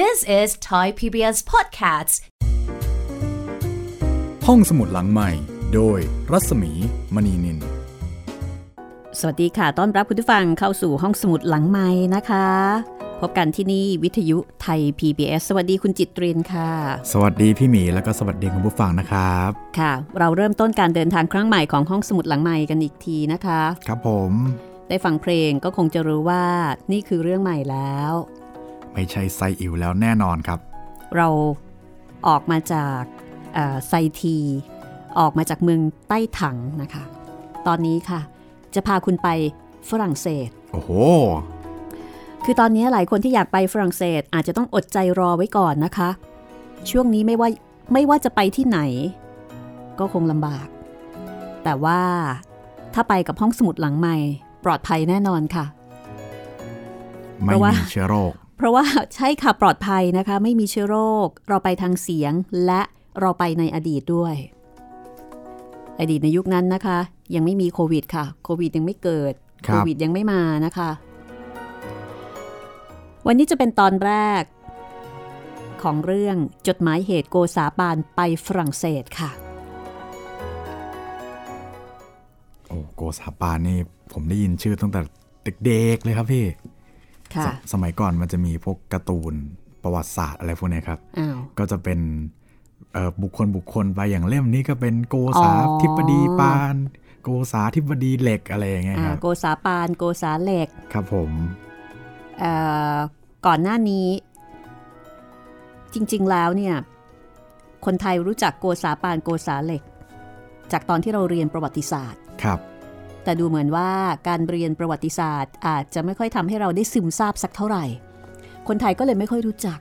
This is Thai PBS Podcasts ห้องสมุดหลังใหม่ โดยรัศมีมณีนิน สวัสดีค่ะ ต้อนรับคุณผู้ฟังเข้าสู่ห้องสมุดหลังใหม่นะคะ พบกันที่นี่วิทยุไทย PBS สวัสดีคุณจิตเรียนค่ะ สวัสดีพี่หมีแล้วก็สวัสดีคุณผู้ฟังนะครับ ค่ะ เราเริ่มต้นการเดินทางครั้งใหม่ของห้องสมุดหลังใหม่กันอีกทีนะคะ ครับผม ได้ฟังเพลงก็คงจะรู้ว่านี่คือเรื่องใหม่แล้ว ไม่ใช่ไซอิ๋วแล้วแน่นอนครับ เราออกมาจากเอ่อไซที ออกมาจากเมืองใต้ถังนะคะ ตอนนี้ค่ะ จะพาคุณไปฝรั่งเศส โอ้โห คือตอนนี้หลายคนที่อยากไปฝรั่งเศสอาจจะต้องอดใจรอไว้ก่อนนะคะ ช่วงนี้ไม่ว่าไม่ว่าจะไปที่ไหน ก็คงลำบาก แต่ว่าถ้าไปกับห้องสมุดหลังใหม่ ปลอดภัยแน่นอนค่ะ ไม่เพราะว่ามีเชื้อโรคเพ ราะว่าใช่ค่ะปลอดภัยนะคะ ไม่มีเชื้อโรค เราไปทางเสียงและเราไปในอดีตด้วย อดีตในยุคนั้นนะคะ ยังไม่มีโควิดค่ะ โควิดยังไม่เกิดครัโคบวิดยังไม่มานะคะ วันนี้จะเป็นตอนแรก ของเรื่องจดหมายเหตุโกษาปานไปฝรั่งเศสค่ะโอ้โกซาปานนี่ผมได้ยินชื่อตั้งแต่เด็กๆเลยครับพี่ค่ะ สสมัยก่อนมันจะมีพวกการ์ตูนประวัติศาสตร์อะไรพวกเนี้ยครับอ้าวก็จะเป็นเอ่อบุคคลบุคคลไปอย่างเล่มนี้ก็เป็นโกษาอ๋อธิบดีปาน โกษาธิบดีเหล็กอะไรอย่างเงี้ยอ่าครับโกษาปานโกษาเหล็กครับผมเอ่อก่อนหน้านี้ จริง ๆแล้วเนี่ย คนไทยรู้จักโกษาปานโกษาเหล็ก จากตอนที่เราเรียนประวัติศาสตร์ครับ แต่ดูเหมือนว่าการเรียนประวัติศาสตร์ อาจจะไม่ค่อยทำให้เราได้ซึมซาบสักเท่าไหร่ คนไทยก็เลยไม่ค่อยรู้จัก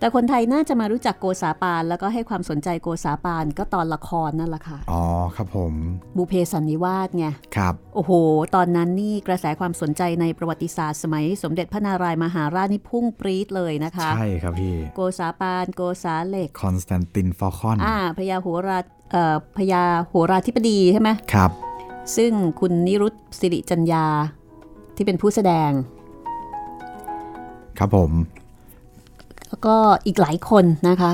แต่คนไทยน่าจะมารู้จักโกษาปาน แล้วก็ให้ความสนใจโกษาปานก็ตอนละครนั่นแหละค่ะ อ๋อครับผมบูเพสันนิวาสไง ครับ โอ้โห ตอนนั้นนี่กระแสความสนใจในประวัติศาสตร์สมัย สมเด็จพระนารายมหาราชนี่พุ่งปรี๊ดเลยนะคะ ใช่ครับพี่ โกษาปาน โกษาเหล็ก คอนสแตนตินฟอลคอน อ่าพญาโหราเอ่อพญาโหราธิบดีใช่ไหมครับ ซึ่งคุณนิรุตติ์ ศิริจรรยาที่เป็นผู้แสดง ครับผม แล้วก็อีกหลายคนนะคะ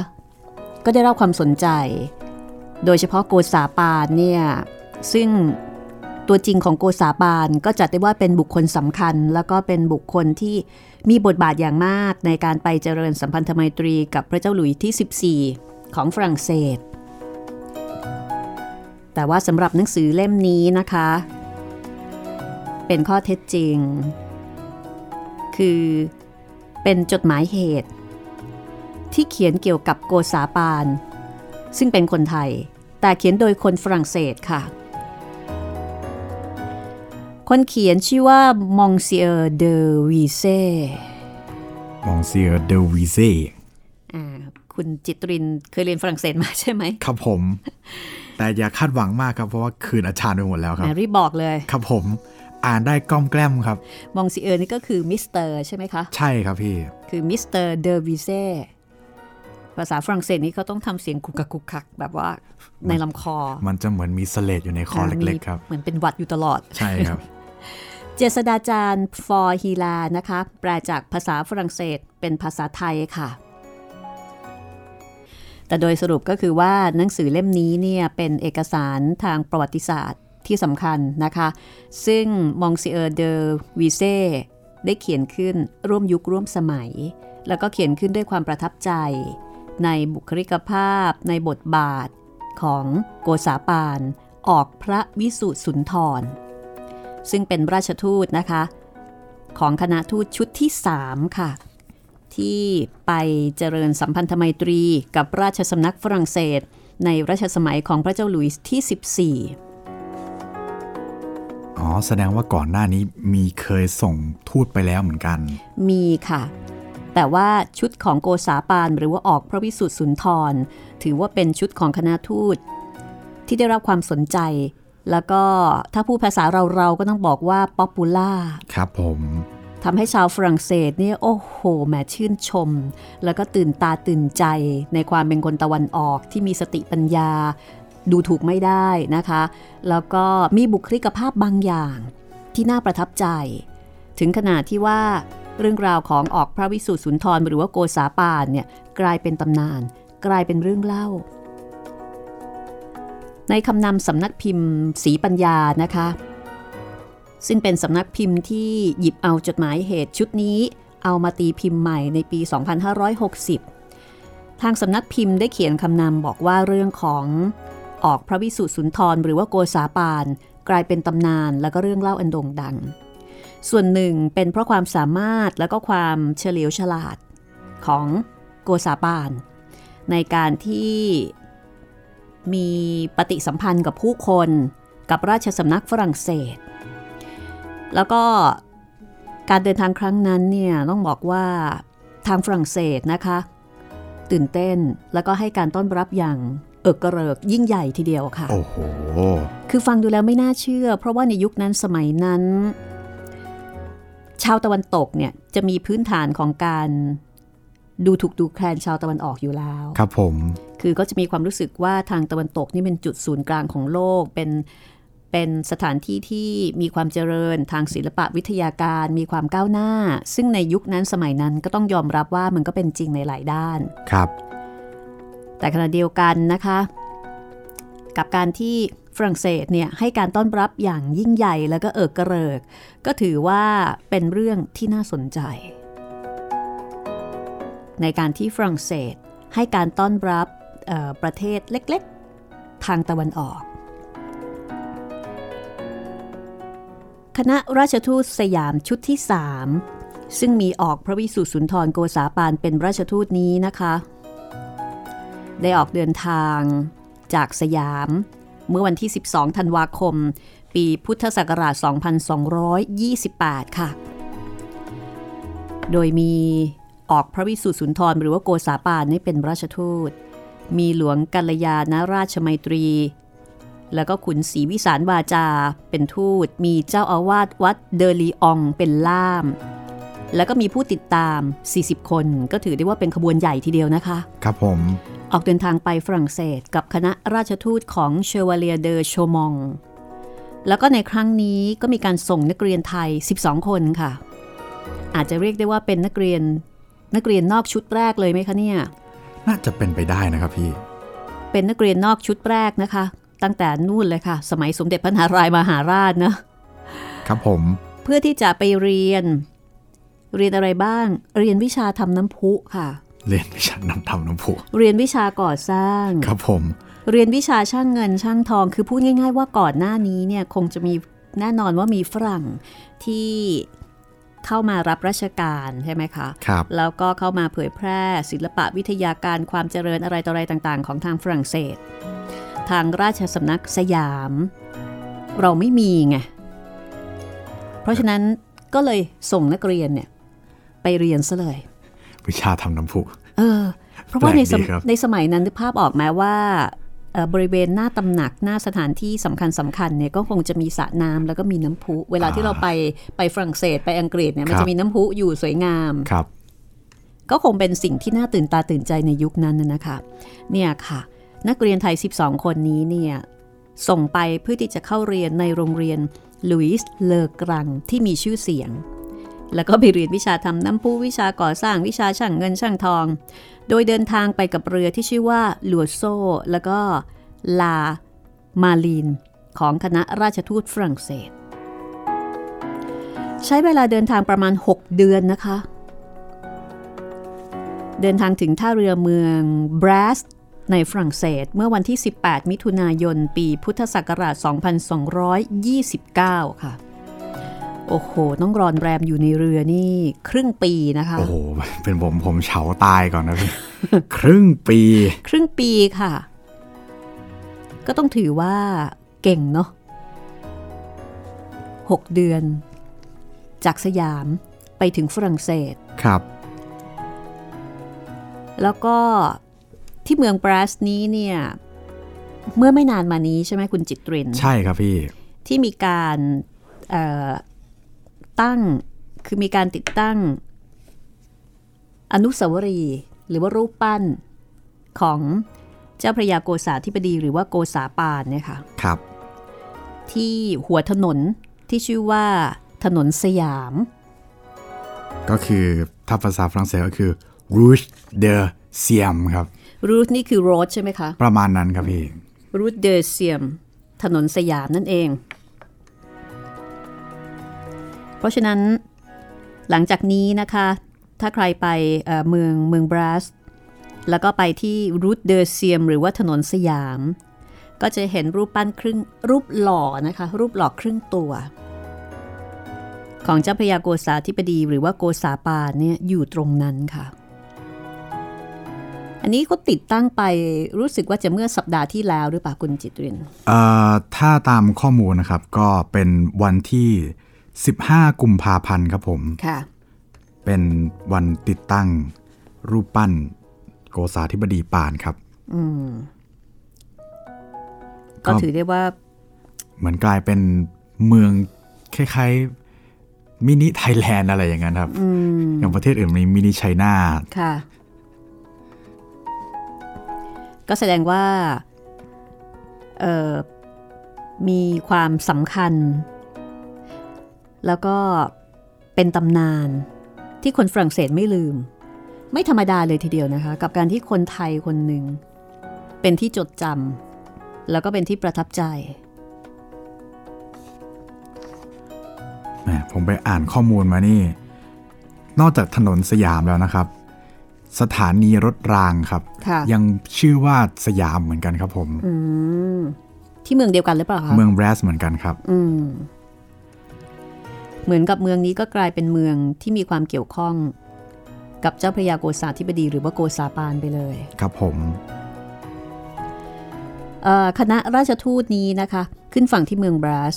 ก็ได้รับความสนใจ โดยเฉพาะโกษาปานเนี่ย ซึ่งตัวจริงของโกษาปานก็จัดได้ว่าเป็นบุคคลสำคัญ แล้วก็เป็นบุคคลที่มีบทบาทอย่างมากในการไปเจริญสัมพันธไมตรีกับพระเจ้าหลุยส์ที่ 14 ของฝรั่งเศส แต่ว่าสำหรับหนังสือเล่มนี้นะคะ เป็นข้อเท็จจริง คือเป็นจดหมายเหตุ ที่เขียนเกี่ยวกับโกษาปาน ซึ่งเป็นคนไทย แต่เขียนโดยคนฝรั่งเศสค่ะ คนเขียนชื่อว่ามองเซียเดวีเซ่ Monsieur เดอวีเซ่คุณจิตรินเคยเรียนฝรั่งเศสมาใช่ไหมครับผม แต่อย่าคาดหวังมากครับเพราะว่าคืนอาจารย์ไปหมดแล้วคแมรับรี่บอกเลย ครับผมอ่านได้กล้อมแกล้มครับ Monsieur นี่ก็คือมิสเตอร์ใช่ไหมคะ ใช่ครับพี่ คือมิสเตอร์เดอวีเซ่ภาษาฝรั่งเศสนี่เขาต้องทำเสียงคุกกักคุกคักแบบว่าในลำคอ มันจะเหมือนมีสเลดอยู่ในคอเล็กๆครับ เหมือนเป็นหวัดอยู่ตลอด ใช่ครับ เจษฎาจารย์ ฟ. ฮีแลร์นะคะ แปลจากภาษาฝรั่งเศสเป็นภาษาไทยค่ะ แต่โดยสรุปก็คือว่าหนังสือเล่มนี้เนี่ยเป็นเอกสารทางประวัติศาสตร์ที่สำคัญนะคะ ซึ่ง Monsieur เดอวีเซ่ได้เขียนขึ้นร่วมยุคร่วมสมัย แล้วก็เขียนขึ้นด้วยความประทับใจ ในบุคลิกภาพ ในบทบาทของโกษาปาน ออกพระวิสุทธสุนทร ซึ่งเป็นราชทูตนะคะ ของคณะทูตชุดที่ 3 ค่ะ ที่ไปเจริญสัมพันธไมตรีกับราชสำนักฝรั่งเศส ในรัชสมัยของพระเจ้าหลุยส์ที่อ๋อ แสดงว่าก่อนหน้านี้มีเคยส่งทูตไปแล้วเหมือนกัน14มีค่ะ แต่ว่าชุดของโกษาปานหรือว่าออกพระวิสุทธิสุนทร ถือว่าเป็นชุดของคณะทูต ที่ได้รับความสนใจ แล้วก็ถ้าพูดภาษาเราเราๆก็ต้องบอกว่า popular ครับผม ทำให้ชาวฝรั่งเศสเนี่ยโอ้โหแหมชื่นชม แล้วก็ตื่นตาตื่นใจในความเป็นคนตะวันออกที่มีสติปัญญา ดูถูกไม่ได้นะคะ แล้วก็มีบุคลิกภาพบางอย่างที่น่าประทับใจ ถึงขนาดที่ว่าเรื่องราวของออกพระวิสุทธิสุนทรหรือว่าโกษาปานเนี่ยกลายเป็นตำนาน กลายเป็นเรื่องเล่า ในคำนำสำนักพิมพ์สีปัญญานะคะ ซึ่งเป็นสำนักพิมพ์ที่หยิบเอาจดหมายเหตุชุดนี้ เอามาตีพิมพ์ใหม่ในปี 2560 ทางสำนักพิมพ์ได้เขียนคำนำบอกว่าเรื่องของออกพระวิสุทธิสุนทรหรือว่าโกษาปาน กลายเป็นตำนานแล้วก็เรื่องเล่าอันโด่งดัง ส่วนหนึ่งเป็นเพราะความสามารถแล้วก็ความเฉลียวฉลาดของโกษาปาน ในการที่มีปฏิสัมพันธ์กับผู้คน กับราชสำนักฝรั่งเศส แล้วก็การเดินทางครั้งนั้นเนี่ยต้องบอกว่าทางฝรั่งเศสนะคะ ตื่นเต้นแล้วก็ให้การต้อนรับอย่างเอิกกระเริกยิ่งใหญ่ทีเดียวค่ะ โอ้โห คือฟังดูแล้วไม่น่าเชื่อ เพราะว่าในยุคนั้นสมัยนั้น ชาวตะวันตกเนี่ยจะมีพื้นฐานของการดูถูกดูแคลนชาวตะวันออกอยู่แล้ว ครับผม คือก็จะมีความรู้สึกว่าทางตะวันตกนี่เป็นจุดศูนย์กลางของโลก เป็น เป็นสถานที่ที่มีความเจริญทางศิลปะวิทยาการมีความก้าวหน้า ซึ่งในยุคนั้นสมัยนั้นก็ต้องยอมรับว่ามันก็เป็นจริงในหลายด้านครับ แต่ขณะเดียวกันนะคะ กับการที่ฝรั่งเศสเนี่ยให้การต้อนรับอย่างยิ่งใหญ่แล้วก็เอิกกระเริก ก็ถือว่าเป็นเรื่องที่น่าสนใจ ในการที่ฝรั่งเศสให้การต้อนรับเอ่อประเทศเล็ก ๆ ทางตะวันออก คณะราชทูตสยามชุดที่3ซึ่งมีออกพระวิสุทธิสุนทรโกษาปานเป็นราชทูตนี้นะคะ ได้ออกเดินทางจากสยาม เมื่อวันที่ 12 ธันวาคม ปีพุทธศักราช 2228 ค่ะ โดยมีออกพระวิสุทธิสุนทรหรือว่าโกษาปานนี่เป็นราชทูต มีหลวงกัลยาณราชมัยตรี แล้วก็ขุนศรีวิสารวาจา เป็นทูต มีเจ้าอาวาสวัดเดอลีอองเป็นล่าม แล้วก็มีผู้ติดตาม 40 คน ก็ถือได้ว่าเป็นขบวนใหญ่ทีเดียวนะคะ ครับผม ออกเดินทางไปฝรั่งเศสกับคณะราชทูตของเชวาเลียเดอโชมอง แล้วก็ในครั้งนี้ก็มีการส่งนักเรียนไทย 12 คนค่ะ อาจจะเรียกได้ว่าเป็นนักเรียนนักเรียนนอกชุดแรกเลยไหมคะเนี่ย น่าจะเป็นไปได้นะครับพี่ เป็นนักเรียนนอกชุดแรกนะคะ ตั้งแต่นู่นเลยค่ะ สมัยสมเด็จพระนารายมหาราชเนอะครับผม เพื่อที่จะไปเรียน เรียนอะไรบ้าง เรียนวิชาทำน้ำพุค่ะ เรียนวิชาน้ำทำน้ำผุเรียนวิชาก่อสร้าง ครับผม เรียนวิชาช่างเงินช่างทอง คือพูดง่าย ๆ ว่าก่อนหน้านี้เนี่ยคงจะมีแน่นอนว่ามีฝรั่งที่เข้ามารับราชการใช่ไหมคะครับแล้วก็เข้ามาเผยแพร่ศิลปะวิทยาการความเจริญอะไรต่ออะไรต่างๆ ของทางฝรั่งเศส ทางราชสำนักสยาม เราไม่มีไง เพราะฉะนั้นก็เลยส่งนักเรียนเนี่ย ไปเรียนซะเลย วิชาทำน้ำผุเออ เพราะว่าในสมแปลกดีครับในสมัยนั้นนึกภาพออกไหมว่าเอ่อบริเวณหน้าตำหนักหน้าสถานที่สำคัญสำคัญเนี่ยก็คงจะมีสระน้ำแล้วก็มีน้ำพุ เวลาที่เราไปไปฝรั่งเศสไปอังกฤษเนี่ยมันจะมีน้ำพุอยู่สวยงามครับ ก็คงเป็นสิ่งที่น่าตื่นตาตื่นใจในยุคนั้นน่ะนะคะ เนี่ยค่ะ นักเรียนไทย 12 คนนี้เนี่ยส่งไปเพื่อที่จะเข้าเรียนในโรงเรียนลุยส์เลอกรังที่มีชื่อเสียง แล้วก็ไปเรียนวิชาทำน้ำพุวิชาก่อสร้างวิชาช่างเงินช่างทอง โดยเดินทางไปกับเรือที่ชื่อว่าลัวโซแล้วก็ลามาลีน ของคณะราชทูตฝรั่งเศส ใช้เวลาเดินทางประมาณ 6 เดือนนะคะ เดินทางถึงท่าเรือเมืองบรัส ในฝรั่งเศสเมื่อวันที่ 18 มิถุนายน ปีพุทธศักราช 2229 ค่ะ โอ้โห ต้องรอนแรมอยู่ในเรือนี่ ครึ่งปีนะคะ โอ้โห เป็นผมผมเฉาตายก่อนนะพี่ ครึ่งปี ครึ่งปีค่ะ ก็ต้องถือว่าเก่งเนาะหกเดือน จากสยามไปถึงฝรั่งเศส ครับ แล้วก็ ที่เมืองบรัสนี้เนี่ยเมื่อไม่นานมานี้ใช่ไหมคุณจิตริน ใช่ครับพี่ ที่มีการเอ่อตั้งคือมีการติดตั้ง อนุสาวรีย์หรือว่ารูปปั้นของเจ้าพระยาโกษาธิบดีหรือว่าโกษาปานเนี่ยค่ะครับ ที่หัวถนนที่ชื่อว่าถนนสยาม ก็คือถ้าภาษาฝรั่งเศสก็คือ Rouge de Siam ครับรูทนี่คือโรดใช่ไหมคะ ประมาณนั้นครับพี่รูทเดอเซียม ถนนสยามนั่นเอง เพราะฉะนั้นหลังจากนี้นะคะ ถ้าใครไปเอ่อเมืองเมืองบรัสแล้วก็ไปที่รูทเดอเซียม หรือว่าถนนสยาม ก็จะเห็นรูปปั้นครึ่งรูปหล่อนะคะ รูปหล่อครึ่งตัว ของเจ้าพระยาโกษาธิบดีหรือว่าโกษาปานเนี่ยอยู่ตรงนั้นค่ะ อันนี้เขาติดตั้งไปรู้สึกว่าจะเมื่อสัปดาห์ที่แล้วหรือเปล่าคุณจิตรินเอ่อถ้าตามข้อมูลนะครับก็เป็นวันที่ 15 กุมภาพันธ์ครับผมค่ะเป็นวันติดตั้งรูปปั้นโกษาธิบดีปานครับก็ถือได้ว่า เหมือนกลายเป็นเมืองคล้ายๆมินิไทยแลนด์อะไรอย่างนั้นครับ อย่างประเทศอื่นมีมินิไชน่าค่ะ ก็แสดงว่ามีความสำคัญ แล้วก็เป็นตำนานที่คนฝรั่งเศสไม่ลืม ไม่ธรรมดาเลยทีเดียวนะคะ กับการที่คนไทยคนหนึ่ง เป็นที่จดจำแล้วก็เป็นที่ประทับใจผมไปอ่านข้อมูลมานี่ นอกจากถนนสยามแล้วนะครับ สถานีรถรางครับค่ะยังชื่อว่าสยามเหมือนกันครับผมอืมที่เมืองเดียวกันหรือเปล่าคะเมืองแบรสเหมือนกันครับอืมเหมือนกับเมืองนี้ก็กลายเป็นเมืองที่มีความเกี่ยวข้องกับเจ้าพระยาโกษาธิบดีหรือว่าโกษาปานไปเลย ครับผมเอ่อคณะราชทูตนี้นะคะ ขึ้นฝั่งที่เมืองบรัส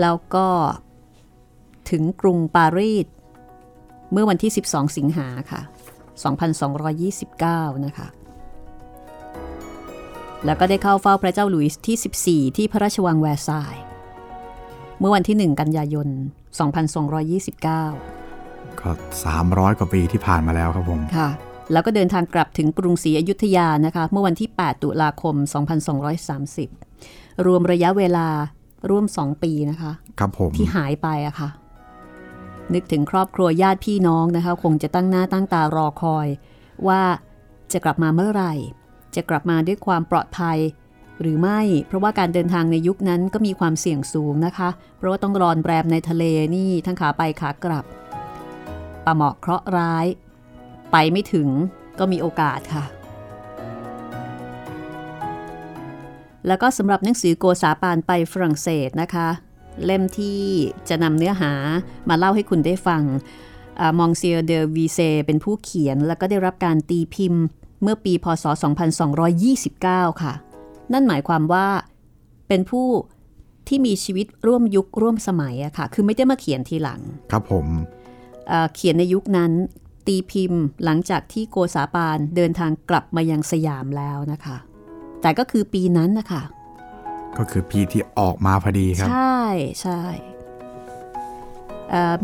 แล้วก็ถึงกรุงปารีส เมื่อวันที่ 12 สิงหาค่ะ 2229 นะคะ แล้วก็ได้เข้าเฝ้าพระเจ้าหลุยส์ที่ 14 ที่พระราชวังแวร์ซายน์เมื่อวันที่ 1 กันยายน 2229 ก็ 300 กว่าปีที่ผ่านมาแล้วครับผม ค่ะ แล้วก็เดินทางกลับถึงกรุงศรีอยุธยานะคะ เมื่อวันที่ 8 ตุลาคม 2230 รวมระยะเวลาร่วม 2 ปีนะคะ ครับผม ที่หายไปอะค่ะ นึกถึงครอบครัวญาติพี่น้องนะคะ คงจะตั้งหน้าตั้งตารอคอย ว่าจะกลับมาเมื่อไหร่ จะกลับมาด้วยความปลอดภัย หรือไม่เพราะว่าการเดินทางในยุคนั้นก็มีความเสี่ยงสูงนะคะ เพราะว่าต้องรอนแรมในทะเลนี่ทั้งขาไปขากลับปะเหมาะเคราะห์ร้าย ไปไม่ถึงก็มีโอกาสค่ะ แล้วก็สำหรับหนังสือโกษาปานไปฝรั่งเศสนะคะ เล่มที่จะนำเนื้อหามาเล่าให้คุณได้ฟังมองเซียเดอวีเซเป็นผู้เขียน แล้วก็ได้รับการตีพิมพ์ เมื่อปีพศ 2229 ค่ะ นั่นหมายความว่าเป็นผู้ที่มีชีวิตร่วมยุคร่วมสมัยอะค่ะ คือไม่ได้มาเขียนทีหลัง ครับผมเอ่อเขียนในยุคนั้นตีพิมพ์หลังจากที่โกษาปานเดินทางกลับมายังสยามแล้วนะคะ แต่ก็คือปีนั้นนะคะ ก็คือปีที่ออกมาพอดีครับ ใช่ใช่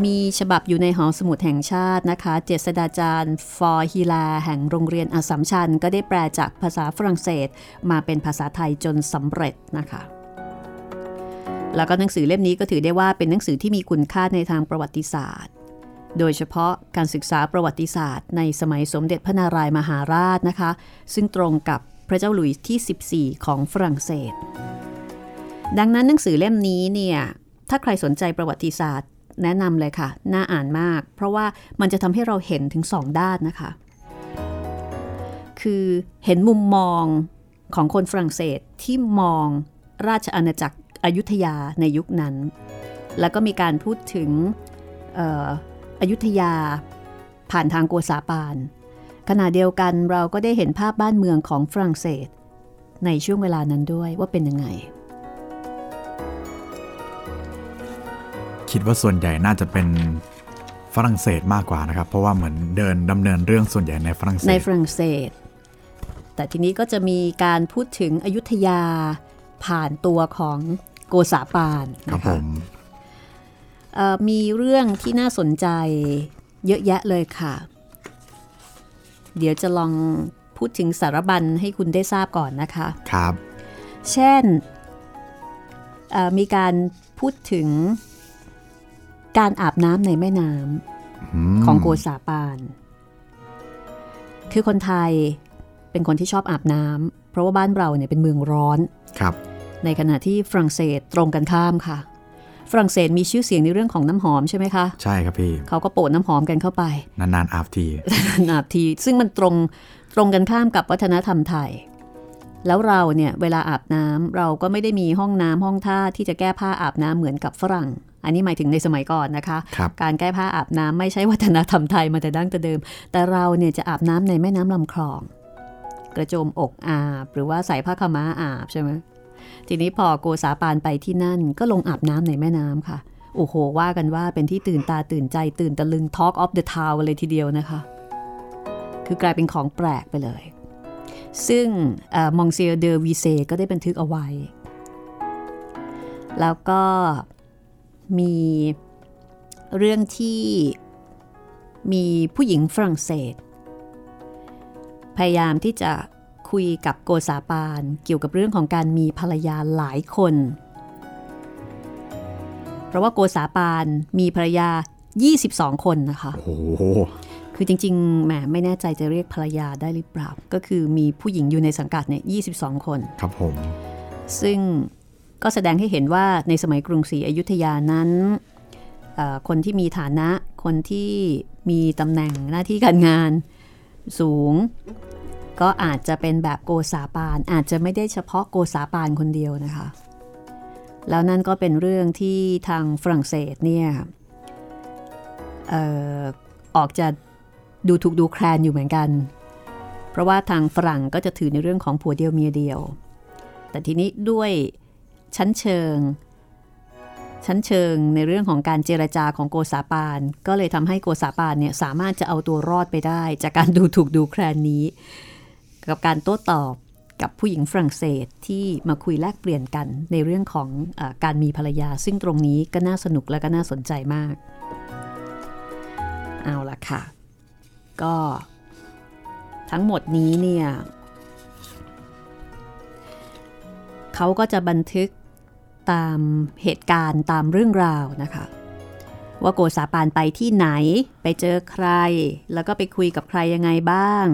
มีฉบับอยู่ในหอสมุดแห่งชาตินะคะ เจษฎาจารย์ฟอร์ฮิลา แห่งโรงเรียนอัสสัมชัญก็ได้แปลจากภาษาฝรั่งเศสมาเป็นภาษาไทยจนสำเร็จนะคะ แล้วก็หนังสือเล่มนี้ก็ถือได้ว่าเป็นหนังสือที่มีคุณค่าในทางประวัติศาสตร์ โดยเฉพาะการศึกษาประวัติศาสตร์ ในสมัยสมเด็จพระนารายมหาราชนะคะ ซึ่งตรงกับพระเจ้าหลุยส์ที่ 14 ของฝรั่งเศส ดังนั้นหนังสือเล่มนี้เนี่ยถ้าใครสนใจประวัติศาสตร์ แนะนำเลยค่ะ น่าอ่านมาก เพราะว่ามันจะทำให้เราเห็นถึงสองด้านนะคะ คือเห็นมุมมองของคนฝรั่งเศสที่มองราชอาณาจักรอยุธยาในยุคนั้น แล้วก็มีการพูดถึงอยุธยาผ่านทางโกษาปาน ขณะเดียวกันเราก็ได้เห็นภาพบ้านเมืองของฝรั่งเศส ในช่วงเวลานั้นด้วยว่าเป็นยังไง คิดว่าส่วนใหญ่น่าจะเป็นฝรั่งเศสมากกว่านะครับ เพราะว่าเหมือนเดินดำเนินเรื่องส่วนใหญ่ในฝรั่งเศในสฝรั่งเศส แต่ทีนี้ก็จะมีการพูดถึงอยุธยาผ่านตัวของโกษาปานครับนะผคะมเอ่อมีเรื่องที่น่าสนใจเยอะแยะเลยค่ะ เดี๋ยวจะลองพูดถึงสารบัญให้คุณได้ทราบก่อนนะคะ ครับ เช่นเอ่อมีการพูดถึง การอาบน้ำในแม่น้มำของโกษาปาน คือคนไทยเป็นคนที่ชอบอาบน้ำเพราะว่าบ้านเราเนี่ยเป็นเมืองร้อนครับ ในขณะที่ฝรั่งเศสตรงกันข้ามค่ะ ฝรั่งเศสมีชื่อเสียงในเรื่องของน้ำหอมใช่ไหมคะ ใช่ครับพี่เขาก็โปะน้ำหอมกันเข้าไป นานๆอาบทีอาบที ซึ่งมันตรงตรงกันข้ามกับวัฒนธรรมไทย แล้วเราเนี่ยเวลาอาบน้ำเราก็ไม่ได้มีห้องน้ำห้องท่าที่จะแก้ผ้าอาบน้ำเหมือนกับฝรั่ง อันนี้หมายถึงในสมัยก่อนนะคะครับการแก้ผ้าอาบน้ำไม่ใช่วัฒนธรรมไทยมาแต่ดั้งแต่เดิม แต่เราเนี่ยจะอาบน้ำในแม่น้ำลำคลอง กระโจมอกอาบ หรือว่าใส่ผ้าขาวม้าอาบใช่ไหมทีนี้พอโกษาปานไปที่นั่นก็ลงอาบน้ำในแม่น้ำค่ะโอ้โห ว่ากันว่าเป็นที่ตื่นตาตื่นใจตื่นตะลึง Talk of the Town เลยทีเดียวนะคะ คือกลายเป็นของแปลกไปเลย ซึ่งมองเซียเดอวีเซก็ได้บันทึกเอาไว้ แล้วก็มีเรื่องที่มีผู้หญิงฝรั่งเศส พยายามที่จะคุยกับโกษาปานเกี่ยวกับเรื่องของการมีภรรยาหลายคน เพราะว่าโกษาปานมีภรรยา 22 คนนะคะ โอ้โห คือจริงๆแหมไม่แน่ใจจะเรียกภรรยาได้หรือเปล่า ก็คือมีผู้หญิงอยู่ในสังกัดเนี่ย22คน ครับผม ซึ่งก็แสดงให้เห็นว่าในสมัยกรุงศรีอยุธยานั้นเอ่อคนที่มีฐานะ คนที่มีตำแหน่งหน้าที่การงานสูง ก็อาจจะเป็นแบบโกษาปาน อาจจะไม่ได้เฉพาะโกษาปานคนเดียวนะคะ แล้วนั่นก็เป็นเรื่องที่ทางฝรั่งเศสเนี่ยเอ่อออกจะ ดูถูกดูแคลนอยู่เหมือนกัน เพราะว่าทางฝรั่งก็จะถือในเรื่องของผัวเดียวเมียเดียว แต่ทีนี้ด้วยชั้นเชิง ชั้นเชิงในเรื่องของการเจรจาของโกษาปาน ก็เลยทำให้โกษาปานเนี่ยสามารถจะเอาตัวรอดไปได้ จากการดูถูกดูแคลนนี้ กับการโต้ตอบกับผู้หญิงฝรั่งเศสที่มาคุยแลกเปลี่ยนกันในเรื่องของอการมีภรรยา ซึ่งตรงนี้ก็น่าสนุกและก็น่าสนใจมาก เอาละค่ะ ก็ ทั้งหมดนี้เนี่ยเขาก็จะบันทึกตามเหตุการณ์ตามเรื่องราวนะคะ ว่าโกษาปานไปที่ไหนไปเจอใคร แล้วก็ไปคุยกับใครยังไงบ้าง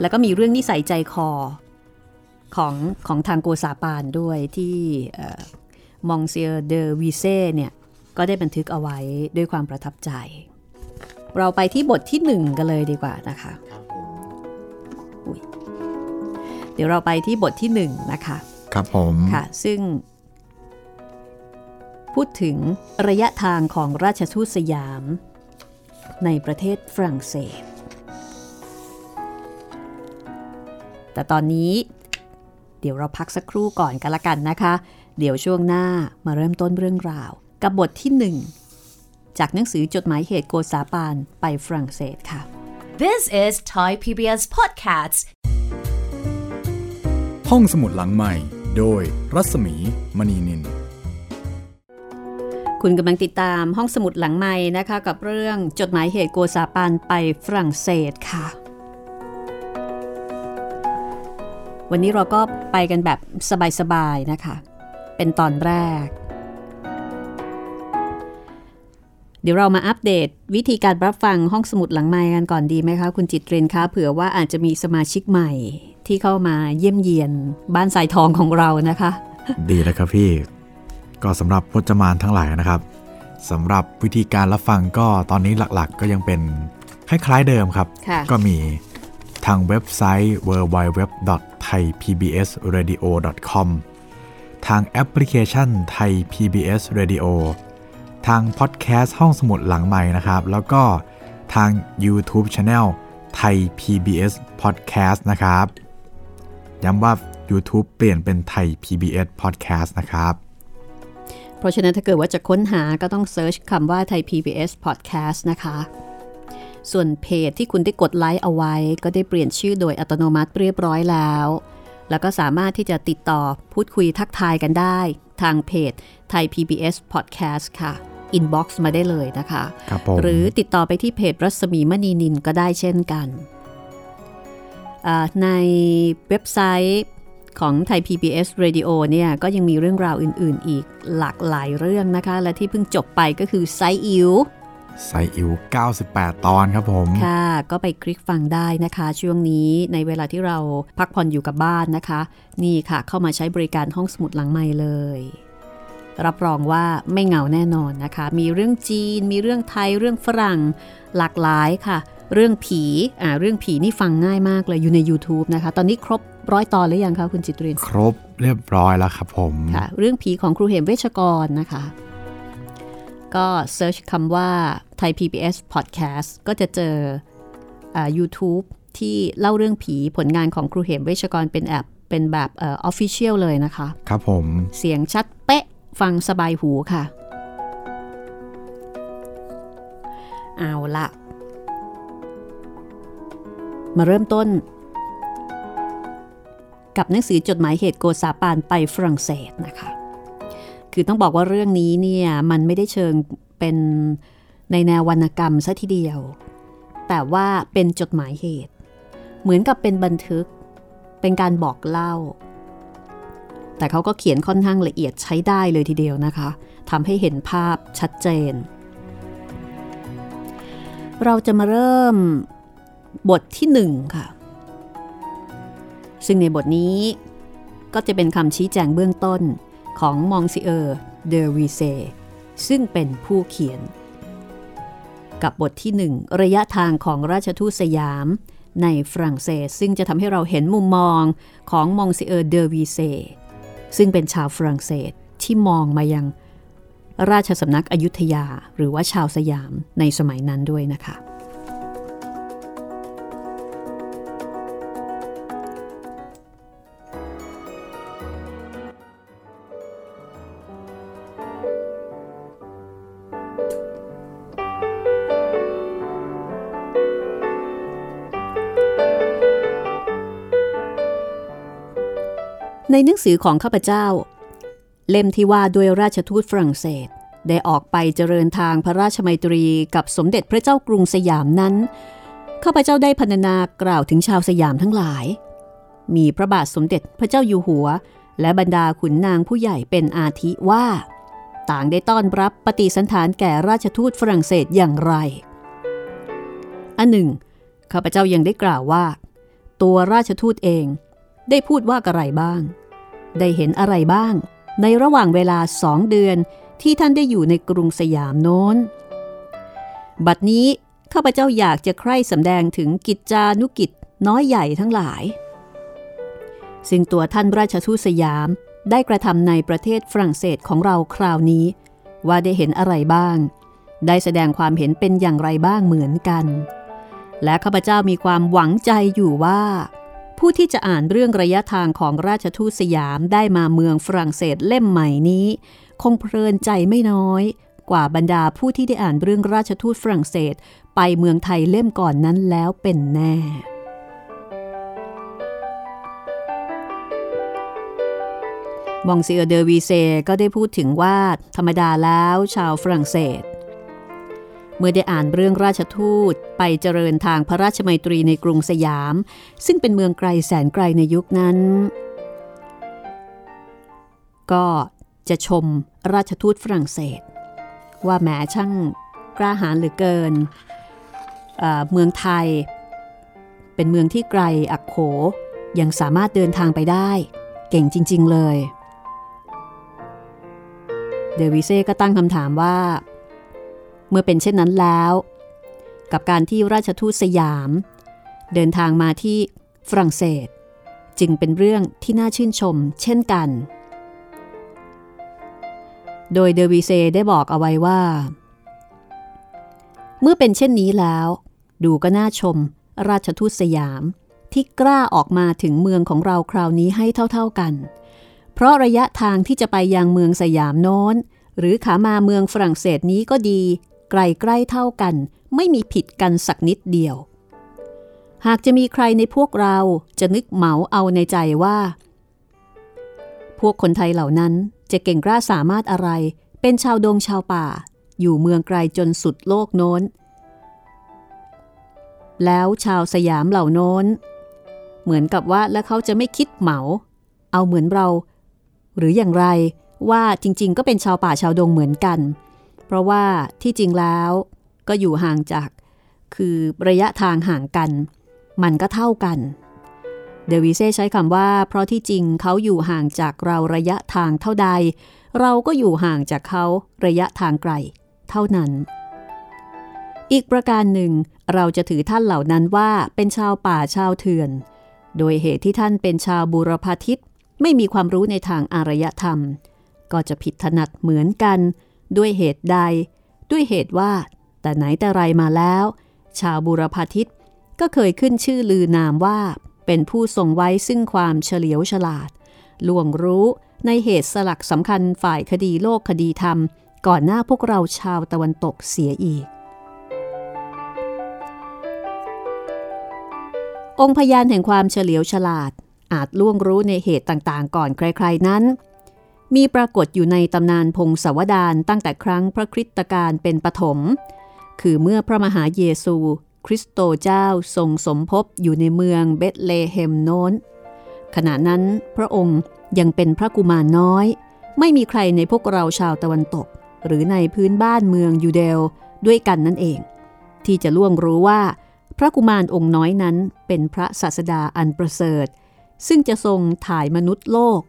แล้วก็มีเรื่องนิสัยใจคอของของทางโกษาปานด้วยที่มองเซียเดอวีเซ่เนี่ย ก็ได้บันทึกเอาไว้ด้วยความประทับใจ เราไปที่บทที่หนึ่งกันเลยดีกว่านะคะอุ๊ยเดี๋ยวเราไปที่บทที่หนึ่งนะคะ ครับผมค่ะ ซึ่ง พูดถึงระยะทางของราชทูตสยาม ในประเทศฝรั่งเศส แต่ตอนนี้เดี๋ยวเราพักสักครู่ก่อนกันละกันนะคะ เดี๋ยวช่วงหน้ามาเริ่มต้นเรื่องราว กับบทที่หนึ่งจากหนังสือจดหมายเหตุโกษาปานไปฝรั่งเศสค่ะ This is Thai PBS Podcasts. ห้องสมุดหลังใหม่ โดยรัศมีมณีนิน คุณกำลังติดตามห้องสมุดหลังใหม่นะคะ กับเรื่องจดหมายเหตุโกษาปานไปฝรั่งเศสค่ะ วันนี้เราก็ไปกันแบบสบายๆนะคะ เป็นตอนแรก เดี๋ยวเรามาอัปเดต วิธีการรับฟังห้องสมุดหลังไมค์กันก่อนดีไหมคะ คุณจิตเรนคะเผื่อว่าอาจจะมีสมาชิกใหม่ ที่เข้ามาเยี่ยมเยียน บ้านสายทองของเรานะคะ ดีแล้วครับพี่ ก็สำหรับพจมานทั้งหลายนะครับสำหรับวิธีการรับฟังก็ตอนนี้หลักๆ ก็ยังเป็นคล้ายๆเดิมครับค่ะก็มีทางเว็บไซต์ www.thaipbsradio.com ทางแอปพลิเคชัน Thai PBS Radio ทางพอดแคสต์ห้องสมุดหลังไมค์นะครับ แล้วก็ทาง YouTube Channel Thai PBS Podcast นะครับ ย้ำว่า YouTube เปลี่ยนเป็นไทย PBS Podcast นะครับ เพราะฉะนั้นถ้าเกิดว่าจะค้นหาก็ต้องเซิร์ชคำว่าไทย PBS Podcast นะคะ ส่วนเพจที่คุณได้กดไลค์เอาไว้ ก็ได้เปลี่ยนชื่อโดยอัตโนมัติเรียบร้อยแล้ว แล้วก็สามารถที่จะติดต่อพูดคุยทักทายกันได้ ทางเพจไทย PBS Podcast ค่ะ inbox มาได้เลยนะคะครับผมหรือติดต่อไปที่เพจรัศมีมณีนิลก็ได้เช่นกันอ่าในเว็บไซต์ของไทย PBS Radio เนี่ยก็ยังมีเรื่องราวอื่น ๆ อีกหลากหลายเรื่องนะคะ และที่เพิ่งจบไปก็คือไซอิ๋วไซอิ๋ว98 ตอนครับผม ค่ะ ก็ไปคลิกฟังได้นะคะ ช่วงนี้ในเวลาที่เราพักผ่อนอยู่กับบ้านนะคะ นี่ค่ะเข้ามาใช้บริการห้องสมุดหลังใหม่เลย รับรองว่าไม่เหงาแน่นอนนะคะ มีเรื่องจีน มีเรื่องไทย เรื่องฝรั่ง หลากหลายค่ะ เรื่องผี อ่า เรื่องผีนี่ฟังง่ายมากเลยอยู่ใน YouTube นะคะ ตอนนี้ครบร้อยตอนหรือยังคะคุณจิตริน ครบเรียบร้อยแล้วครับผมค่ะ เรื่องผีของครูเหมเวชกรนะคะ ก็เซิร์ชคำว่าไทย PBS Podcast ก็จะเจออ่า YouTube ที่เล่าเรื่องผีผลงานของครูเหมเวชกรเป็นแอปเป็นแบบเออ official เลยนะคะ ครับผม เสียงชัดเป๊ะ ฟังสบายหูค่ะ เอาละมาเริ่มต้น กับหนังสือจดหมายเหตุโกซาปานไปฝรั่งเศสนะคะ คือต้องบอกว่าเรื่องนี้เนี่ยมันไม่ได้เชิงเป็นในแนววรรณกรรมซะทีเดียว แต่ว่าเป็นจดหมายเหตุ เหมือนกับเป็นบันทึก เป็นการบอกเล่า แต่เขาก็เขียนค่อนข้างละเอียดใช้ได้เลยทีเดียวนะคะทำให้เห็นภาพชัดเจน เราจะมาเริ่มบทที่หนึ่งค่ะ ซึ่งในบทนี้ก็จะเป็นคำชี้แจงเบื้องต้นของ Monsieur เดอวีเซซึ่งเป็นผู้เขียน กับบทที่หนึ่งระยะทางของราชทูตสยามในฝรั่งเศส ซึ่งจะทำให้เราเห็นมุมมองของ Monsieur เดอวีเซ ซึ่งเป็นชาวฝรั่งเศสที่มองมายังราชสำนักอยุธยา หรือว่าชาวสยามในสมัยนั้นด้วยนะคะ ในหนังสือของข้าพเจ้า เล่มที่ว่าด้วยราชทูตฝรั่งเศส ได้ออกไปเจริญทางพระราชมัยตรีกับสมเด็จพระเจ้ากรุงสยามนั้นข้าพเจ้าได้พรรณนากล่าวถึงชาวสยามทั้งหลาย มีพระบาทสมเด็จพระเจ้าอยู่หัว และบรรดาขุนนางผู้ใหญ่เป็นอาทิว่า ต่างได้ต้อนรับปฏิสันฐานแก่ราชทูตฝรั่งเศสอย่างไร อันหนึ่งข้าพเจ้ายังได้กล่าวว่า ตัวราชทูตเองได้พูดว่าอะไรบ้าง ได้เห็นอะไรบ้าง ในระหว่างเวลาสองเดือนที่ท่านได้อยู่ในกรุงสยามโน้น บัดนี้ข้าพเจ้าอยากจะใคร่สำแดงถึงกิจจานุกิจน้อยใหญ่ทั้งหลาย ซึ่งตัวท่านราชทูตสยามได้กระทำในประเทศฝรั่งเศสของเราคราวนี้ ว่าได้เห็นอะไรบ้าง ได้แสดงความเห็นเป็นอย่างไรบ้างเหมือนกัน และข้าพเจ้ามีความหวังใจอยู่ว่า ผู้ที่จะอ่านเรื่องระยะทางของราชทูตสยามได้มาเมืองฝรั่งเศสเล่มใหม่นี้ คงเพลินใจไม่น้อย กว่าบรรดาผู้ที่ได้อ่านเรื่องราชทูตฝรั่งเศส ไปเมืองไทยเล่มก่อนนั้นแล้วเป็นแน่มองซีเอเดอวีเซก็ได้พูดถึงว่าธรรมดาแล้วชาวฝรั่งเศส เมื่อได้อ่านเรื่องราชทูตไปเจริญทางพระราชมัยตรีในกรุงสยาม ซึ่งเป็นเมืองไกลแสนไกลในยุคนั้น ก็จะชมราชทูตฝรั่งเศส ว่าแหมช่างกล้าหาญเหลือเกินเเมืองไทย เป็นเมืองที่ไกลอักโขยังสามารถเดินทางไปได้ เก่งจริง ๆ เลย เดวิเซ่ก็ตั้งคำถามว่า มื่อเป็นเช่นนั้นแล้ว กับการที่ราชทูตสยาม เดินทางมาที่ฝรั่งเศส จึงเป็นเรื่องที่น่าชื่นชมเช่นกัน โดยเดวิเซได้บอกเอาไว้ว่า เมื่อเป็นเช่นนี้แล้ว ดูก็น่าชมราชทูตสยามที่กล้าออกมาถึงเมืองของเราคราวนี้ให้เท่าๆกัน เพราะระยะทางที่จะไปยังเมืองสยามโน้น หรือขามาเมืองฝรั่งเศสนี้ก็ดี ไกลใกล้เท่ากัน ไม่มีผิดกันสักนิดเดียว หากจะมีใครในพวกเราจะนึกเหมาเอาในใจว่า พวกคนไทยเหล่านั้นจะเก่งกล้าสามารถอะไร เป็นชาวดงชาวป่า อยู่เมืองไกลจนสุดโลกโน้น แล้วชาวสยามเหล่าโน้น เหมือนกับว่าและเขาจะไม่คิดเหมา เอาเหมือนเรา หรืออย่างไรว่าจริงๆ ก็เป็นชาวป่าชาวดงเหมือนกันเราะว่าที่จริงแล้วก็อยู่ห่างจาก คือระยะทางห่างกัน มันก็เท่ากัน เดวิเซ่ใช้คำว่า เพราะที่จริงเขาอยู่ห่างจากเราระยะทางเท่าใด เราก็อยู่ห่างจากเขาระยะทางไกล เท่านั้น อีกประการหนึ่ง เราจะถือท่านเหล่านั้นว่าเป็นชาวป่าชาวเถื่อน โดยเหตุที่ท่านเป็นชาวบุรพาทิตไม่มีความรู้ในทางอารยธรรม ก็จะผิดถนัดเหมือนกัน ด้วยเหตุใด ด้วยเหตุว่า แต่ไหนแต่ไรมาแล้ว ชาวบุรพาทิตก็เคยขึ้นชื่อลือนามว่า เป็นผู้ทรงไว้ซึ่งความเฉลียวฉลาดล่วงรู้ในเหตุสลักสำคัญฝ่ายคดีโลกคดีธรรม ก่อนหน้าพวกเราชาวตะวันตกเสียอีก องค์พยานแห่งความเฉลียวฉลาดอาจล่วงรู้ในเหตุต่างๆ ก่อนใคร ๆนั้น มีปรากฏอยู่ในตำนานพงศาวดารตั้งแต่ครั้งพระคริสตกาลเป็นปฐม คือเมื่อพระมหาเยซู คริสโตเจ้าทรงสมภพอยู่ในเมืองเบธเลเฮมโน้น ขณะนั้นพระองค์ยังเป็นพระกุมารน้อย ไม่มีใครในพวกเราชาวตะวันตก หรือในพื้นบ้านเมืองยูเดลด้วยกันนั่นเอง ที่จะล่วงรู้ว่า พระกุมารองค์น้อยนั้นเป็นพระศาสดาอันประเสริฐ ซึ่งจะทรงถ่ายมนุษย์โลก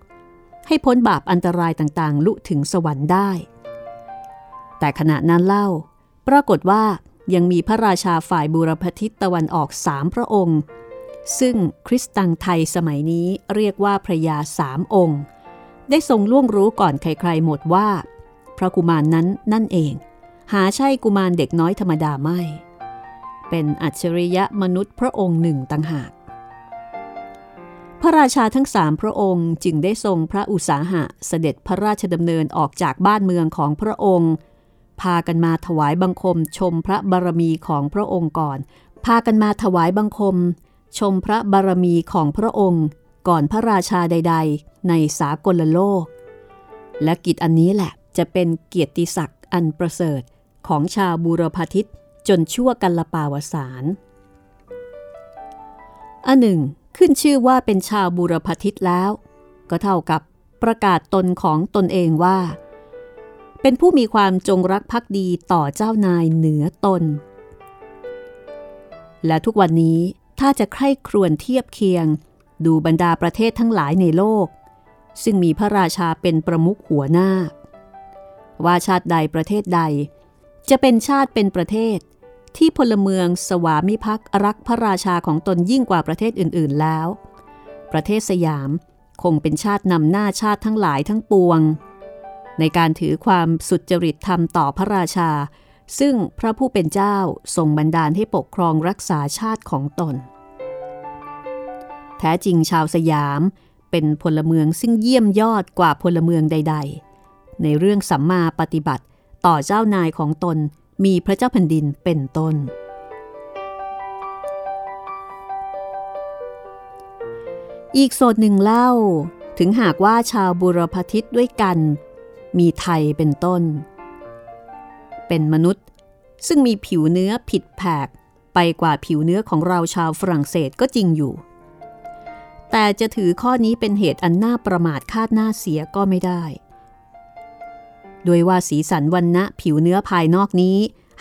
ให้พ้นบาปอันตรายต่างๆ ลุถึงสวรรค์ได้ แต่ขณะนั้นเล่า ปรากฏว่ายังมีพระราชาฝ่ายบูรพทิศตะวันออกสามพระองค์ ซึ่งคริสตังไทยสมัยนี้เรียกว่าพระยาสามองค์ ได้ทรงล่วงรู้ก่อนใครๆหมดว่า พระกุมารนนั้นนั่นเอง หาใช่กุมารเด็กน้อยธรรมดาไม่ เป็นอัจฉริยะมนุษย์พระองค์หนึ่งต่างหาก พระราชาทั้งสามพระองค์จึงได้ทรงพระอุสาหะเสด็จพระราชดำเนินออกจากบ้านเมืองของพระองค์ พากันมาถวายบังคมชมพระบารมีของพระองค์ก่อน พากันมาถวายบังคม ชมพระบารมีของพระองค์ ก่อนพระราชาใด ๆ ในสากลโลก และกิจอันนี้แหละจะเป็นเกียรติศักดิ์อันประเสริฐของชาวบูรพาทิตจนชั่วกันละปาวสารอันหนึ่ง ขึ้นชื่อว่าเป็นชาวบูรพทิตแล้ว ก็เท่ากับประกาศตนของตนเองว่า เป็นผู้มีความจงรักภักดีต่อเจ้านายเหนือตน และทุกวันนี้ถ้าจะใคร่ครวญเทียบเคียง ดูบรรดาประเทศทั้งหลายในโลก ซึ่งมีพระราชาเป็นประมุขหัวหน้า ว่าชาติใดประเทศใด จะเป็นชาติเป็นประเทศ ที่พลเมืองสวามิภักดิ์รักพระราชาของตนยิ่งกว่าประเทศอื่น ๆ แล้ว ประเทศสยามคงเป็นชาตินำหน้าชาติทั้งหลายทั้งปวง ในการถือความสุจริตธรรมต่อพระราชา ซึ่งพระผู้เป็นเจ้าทรงบันดาลให้ปกครองรักษาชาติของตน แท้จริงชาวสยามเป็นพลเมืองซึ่งเยี่ยมยอดกว่าพลเมืองใด ๆ ในเรื่องสัมมาปฏิบัติต่อเจ้านายของตน มีพระเจ้าแผ่นดินเป็นต้น อีกโสดหนึ่งเล่า ถึงหากว่าชาวบุรพทิตด้วยกัน มีไทยเป็นต้น เป็นมนุษย์ ซึ่งมีผิวเนื้อผิดแผกไปกว่าผิวเนื้อของเราชาวฝรั่งเศสก็จริงอยู่ แต่จะถือข้อนี้เป็นเหตุอันน่าประมาทคาดหน้าเสียก็ไม่ได้ โดยว่าสีสันวันณะผิวเนื้อภายนอกนี้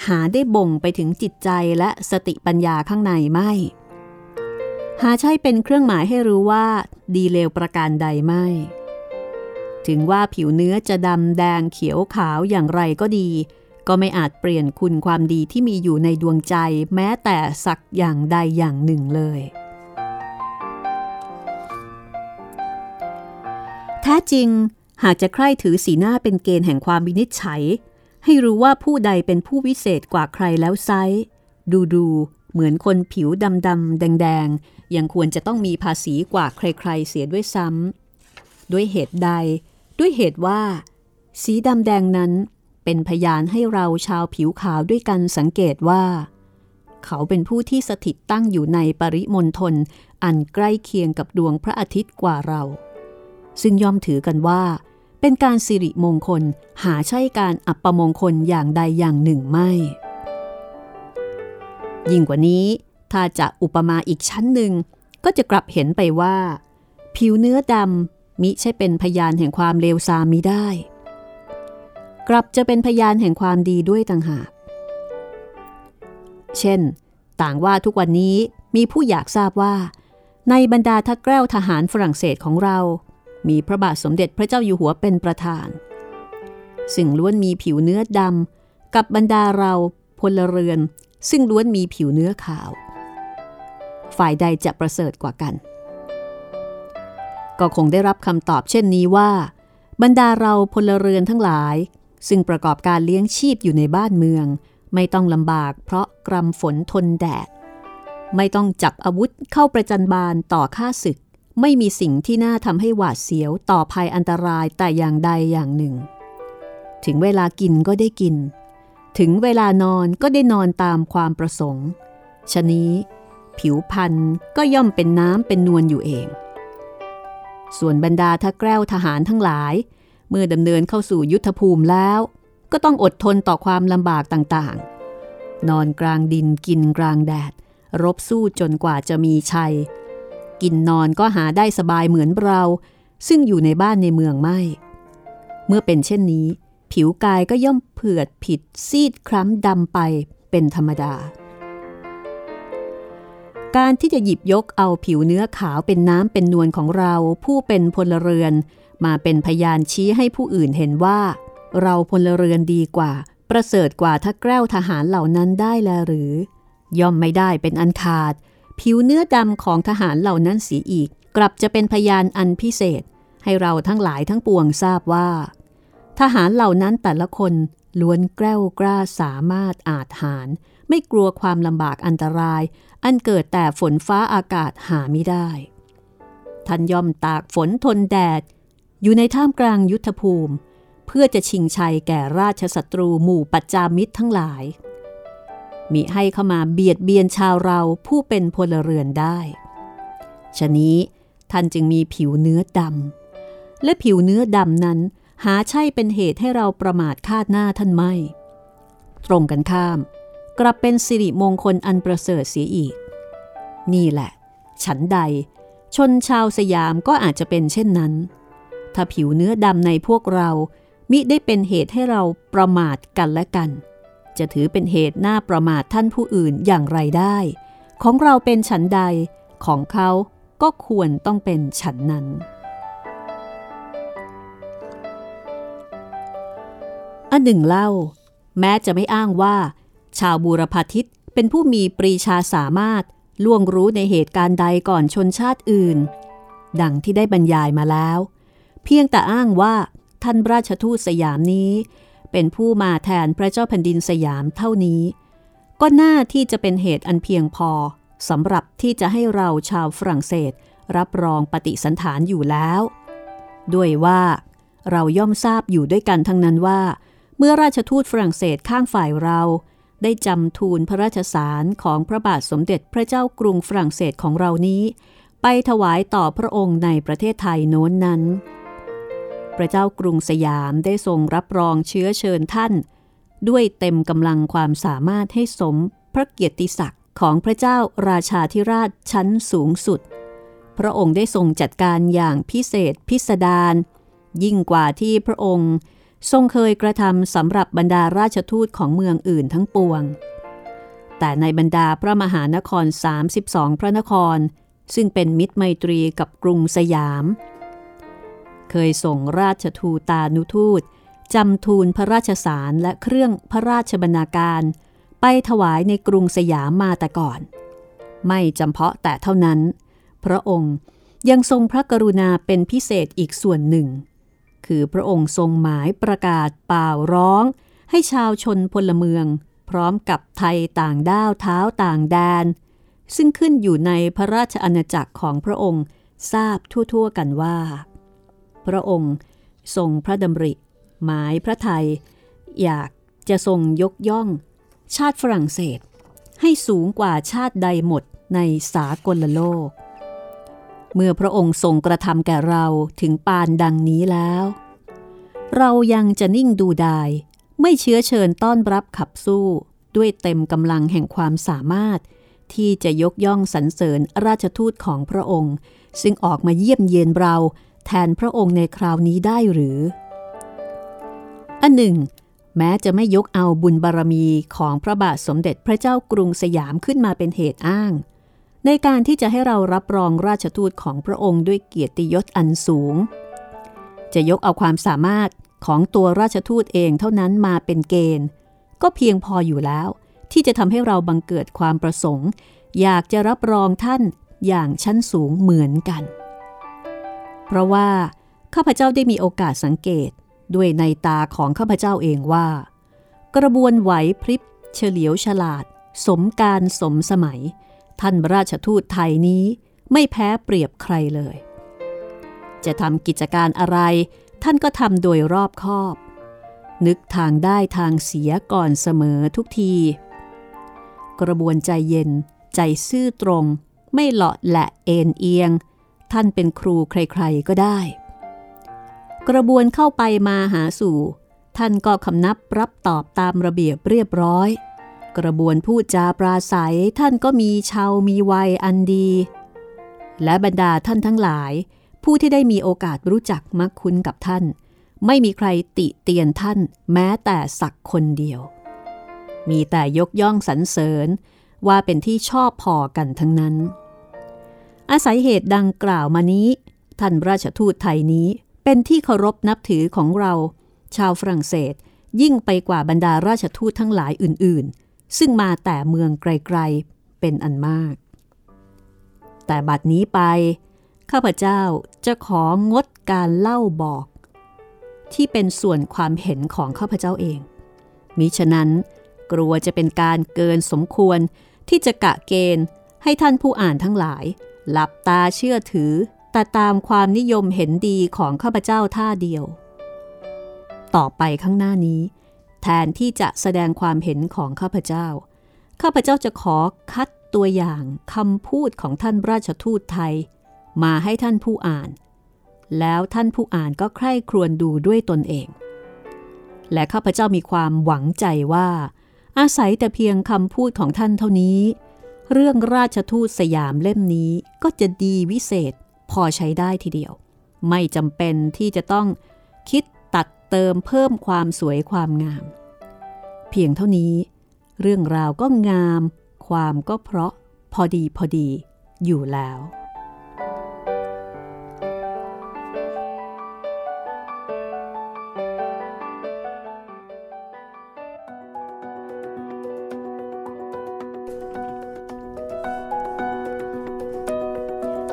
หาได้บ่งไปถึงจิตใจและสติปัญญาข้างในไม่ หาใช่เป็นเครื่องหมายให้รู้ว่าดีเลวประการใดไม่ ถึงว่าผิวเนื้อจะดำแดงเขียวขาวอย่างไรก็ดี ก็ไม่อาจเปลี่ยนคุณความดีที่มีอยู่ในดวงใจแม้แต่สักอย่างใดอย่างหนึ่งเลยแท้จริง หากจะใคร่ถือสีหน้าเป็นเกณฑ์แห่งความวินิจฉัย ให้รู้ว่าผู้ใดเป็นผู้วิเศษกว่าใครแล้วไซดูดูเหมือนคนผิวดำดำแดงแดงยังควรจะต้องมีภาษีกว่าใครๆ เสียด้วยซ้ำด้วยเหตุใด ด้วยเหตุว่า สีดำแดงนั้นเป็นพยานให้เราชาวผิวขาวด้วยกันสังเกตว่า เขาเป็นผู้ที่สถิตตั้งอยู่ในปริมณฑลอันใกล้เคียงกับดวงพระอาทิตย์กว่าเรา ซึ่งย่อมถือกันว่า เป็นการสิริมงคลหาใช่การอัปมงคลอย่างใดอย่างหนึ่งไม่ ยิ่งกว่านี้ถ้าจะอุปมาอีกชั้นหนึ่ง ก็จะกลับเห็นไปว่า ผิวเนื้อดำมิใช่เป็นพยานแห่งความเลวทรามมิได้ กลับจะเป็นพยานแห่งความดีด้วยต่างหาก เช่น ต่างว่าทุกวันนี้มีผู้อยากทราบว่า ในบรรดาทักแก้วทหารฝรั่งเศสของเรา มีพระบาทสมเด็จพระเจ้าอยู่หัวเป็นประธาน ซึ่งล้วนมีผิวเนื้อดำกับบรรดาเราพลเรือน ซึ่งล้วนมีผิวเนื้อขาว ฝ่ายใดจะประเสริฐกว่ากัน ก็คงได้รับคำตอบเช่นนี้ว่า บรรดาเราพลเรือนทั้งหลาย ซึ่งประกอบการเลี้ยงชีพอยู่ในบ้านเมือง ไม่ต้องลำบากเพราะกรำฝนทนแดด ไม่ต้องจับอาวุธเข้าประจันบานต่อข้าศึก ไม่มีสิ่งที่น่าทำให้หวาดเสียวต่อภัยอันตรายแต่อย่างใดอย่างหนึ่ง ถึงเวลากินก็ได้กิน ถึงเวลานอนก็ได้นอนตามความประสงค์ชะนี้ ผิวพันธ์ก็ย่อมเป็นน้ำเป็นนวลอยู่เอง ส่วนบรรดาทักแก้วทหารทั้งหลาย เมื่อดำเนินเข้าสู่ยุทธภูมิแล้ว ก็ต้องอดทนต่อความลำบากต่างๆ นอนกลางดินกินกลางแดด รบสู้จนกว่าจะมีชัย กินนอนก็หาได้สบายเหมือนเรา ซึ่งอยู่ในบ้านในเมืองไม่ เมื่อเป็นเช่นนี้ ผิวกายก็ย่อมเผือดผิดซีดคล้ำดำไปเป็นธรรมดา การที่จะหยิบยกเอาผิวเนื้อขาวเป็นน้ำเป็นนวลของเรา ผู้เป็นพลเรือน มาเป็นพยานชี้ให้ผู้อื่นเห็นว่า เราพลเรือนดีกว่า ประเสริฐกว่าถ้าแกล้วทหารเหล่านั้นได้แลหรือ ย่อมไม่ได้เป็นอันขาด ผิวเนื้อดำของทหารเหล่านั้นเสียอีก กลับจะเป็นพยานอันพิเศษ ให้เราทั้งหลายทั้งปวงทราบว่า ทหารเหล่านั้นแต่ละคนล้วนแกล้วกล้าสามารถอาจหาร ไม่กลัวความลำบากอันตราย อันเกิดแต่ฝนฟ้าอากาศหาไม่ได้ท่านยอมตากฝนทนแดด อยู่ในท่ามกลางยุทธภูมิ เพื่อจะชิงชัยแก่ราชศัตรูหมู่ปัจจามิตรทั้งหลาย มิให้เข้ามาเบียดเบียนชาวเราผู้เป็นพลเรือนได้ชะนี้ท่านจึงมีผิวเนื้อดำและผิวเนื้อดำนั้น หาใช่เป็นเหตุให้เราประมาทคาดหน้าท่านไม่ ตรงกันข้าม กลับเป็นสิริมงคลอันประเสริฐเสียอีก นี่แหละ ฉันใด ชนชาวสยามก็อาจจะเป็นเช่นนั้น ถ้าผิวเนื้อดำในพวกเรามิได้เป็นเหตุให้เราประมาทกันและกัน จะถือเป็นเหตุหน้าประมาทท่านผู้อื่นอย่างไรได้ ของเราเป็นฉันใดของเขาก็ควรต้องเป็นฉันนั้น อันหนึ่งเล่า แม้จะไม่อ้างว่า ชาวบูรพาทิตเป็นผู้มีปรีชาสามารถล่วงรู้ในเหตุการณ์ใดก่อนชนชาติอื่น ดังที่ได้บรรยายมาแล้ว เพียงแต่อ้างว่าท่านราชทูตสยามนี้ เป็นผู้มาแทนพระเจ้าแผ่นดินสยามเท่านี้ ก็น่าที่จะเป็นเหตุอันเพียงพอสำหรับที่จะให้เราชาวฝรั่งเศสรับรองปฏิสันฐานอยู่แล้ว ด้วยว่าเราย่อมทราบอยู่ด้วยกันทั้งนั้นว่า เมื่อราชทูตฝรั่งเศสข้างฝ่ายเรา ได้จำทูลพระราชสารของพระบาทสมเด็จพระเจ้ากรุงฝรั่งเศสของเรานี้ ไปถวายต่อพระองค์ในประเทศไทยโน้นนั้น พระเจ้ากรุงสยามได้ทรงรับรองเชื้อเชิญท่าน ด้วยเต็มกำลังความสามารถให้สมพระเกียรติศักดิ์ของพระเจ้าราชาธิราชชั้นสูงสุด พระองค์ได้ทรงจัดการอย่างพิเศษพิสดารยิ่งกว่าที่พระองค์ทรงเคยกระทำสำหรับบรรดาราชทูตของเมืองอื่นทั้งปวง แต่ในบรรดาพระมหานคร 32 พระนคร ซึ่งเป็นมิตรไมตรีกับกรุงสยาม เคยส่งราชทูตานุทูตจำทูลพระราชสารและเครื่องพระราชบรรณาการ ไปถวายในกรุงสยามมาแต่ก่อน ไม่จำเพาะแต่เท่านั้น พระองค์ยังทรงพระกรุณาเป็นพิเศษอีกส่วนหนึ่ง คือพระองค์ทรงหมายประกาศเป่าร้อง ให้ชาวชนพลเมือง พร้อมกับไทยต่างด้าวเท้าต่างแดน ซึ่งขึ้นอยู่ในพระราชอาณาจักรของพระองค์ทราบทั่วๆกันว่า พระองค์ทรงพระดำริ หมายพระไทย อยากจะทรงยกย่อง ชาติฝรั่งเศส ให้สูงกว่าชาติใดหมดในสากลโลก เมื่อพระองค์ทรงกระทำแก่เราถึงปานดังนี้แล้ว เรายังจะนิ่งดูดาย ไม่เชื้อเชิญต้อนรับขับสู้ด้วยเต็มกำลังแห่งความสามารถ ที่จะยกย่องสรรเสริญราชทูตของพระองค์ ซึ่งออกมาเยี่ยมเยียนเรา แทนพระองค์ในคราวนี้ได้หรือ อันหนึ่ง แม้จะไม่ยกเอาบุญบารมีของพระบาทสมเด็จพระเจ้ากรุงสยามขึ้นมาเป็นเหตุอ้าง ในการที่จะให้เรารับรองราชทูตของพระองค์ด้วยเกียรติยศอันสูง จะยกเอาความสามารถของตัวราชทูตเองเท่านั้นมาเป็นเกณฑ์ ก็เพียงพออยู่แล้ว ที่จะทำให้เราบังเกิดความประสงค์ อยากจะรับรองท่านอย่างชั้นสูงเหมือนกัน เพราะว่าข้าพเจ้าได้มีโอกาสสังเกตด้วยในตาของข้าพเจ้าเองว่า กระบวนไหวพริบเฉลียวฉลาด สมการสมสมัย ท่านราชทูตไทยนี้ไม่แพ้เปรียบใครเลย จะทำกิจการอะไร ท่านก็ทำโดยรอบคอบ นึกทางได้ทางเสียก่อนเสมอทุกที กระบวนใจเย็น ใจซื่อตรง ไม่หลาะและเอ็นเอียง ท่านเป็นครูใครๆก็ได้ กระบวนเข้าไปมาหาสู่ ท่านก็คำนับรับตอบตามระเบียบเรียบร้อย กระบวนพูดจาปราศัยท่านก็มีชาวมีวัยอันดี และบรรดาท่านทั้งหลาย ผู้ที่ได้มีโอกาสรู้จักมักคุ้นกับท่าน ไม่มีใครติเตียนท่านแม้แต่สักคนเดียว มีแต่ยกย่องสรรเสริญว่าเป็นที่ชอบพอกันทั้งนั้น อาศัยเหตุดังกล่าวมานี้ ท่านราชทูตไทยนี้เป็นที่เคารพนับถือของเรา ชาวฝรั่งเศสยิ่งไปกว่าบรรดาราชทูตทั้งหลายอื่น ๆ ซึ่งมาแต่เมืองไกล ๆ เป็นอันมาก แต่บัดนี้ไป ข้าพเจ้าจะของดการเล่าบอก ที่เป็นส่วนความเห็นของข้าพเจ้าเอง มิฉะนั้นกลัวจะเป็นการเกินสมควรที่จะกะเกณฑ์ให้ท่านผู้อ่านทั้งหลาย หลับตาเชื่อถือแต่ตามความนิยมเห็นดีของข้าพเจ้าท่าเดียว ต่อไปข้างหน้านี้ แทนที่จะแสดงความเห็นของข้าพเจ้า ข้าพเจ้าจะขอคัดตัวอย่างคำพูดของท่านราชทูตไทย มาให้ท่านผู้อ่าน แล้วท่านผู้อ่านก็ใคร่ครวญดูด้วยตนเอง และข้าพเจ้ามีความหวังใจว่า อาศัยแต่เพียงคำพูดของท่านเท่านี้ เรื่องราชทูตสยามเล่มนี้ก็จะดีวิเศษพอใช้ได้ทีเดียว ไม่จำเป็นที่จะต้องคิดตัดเติมเพิ่มความสวยความงาม เพียงเท่านี้ เรื่องราวก็งาม ความก็เพราะพอดีพอดีอยู่แล้ว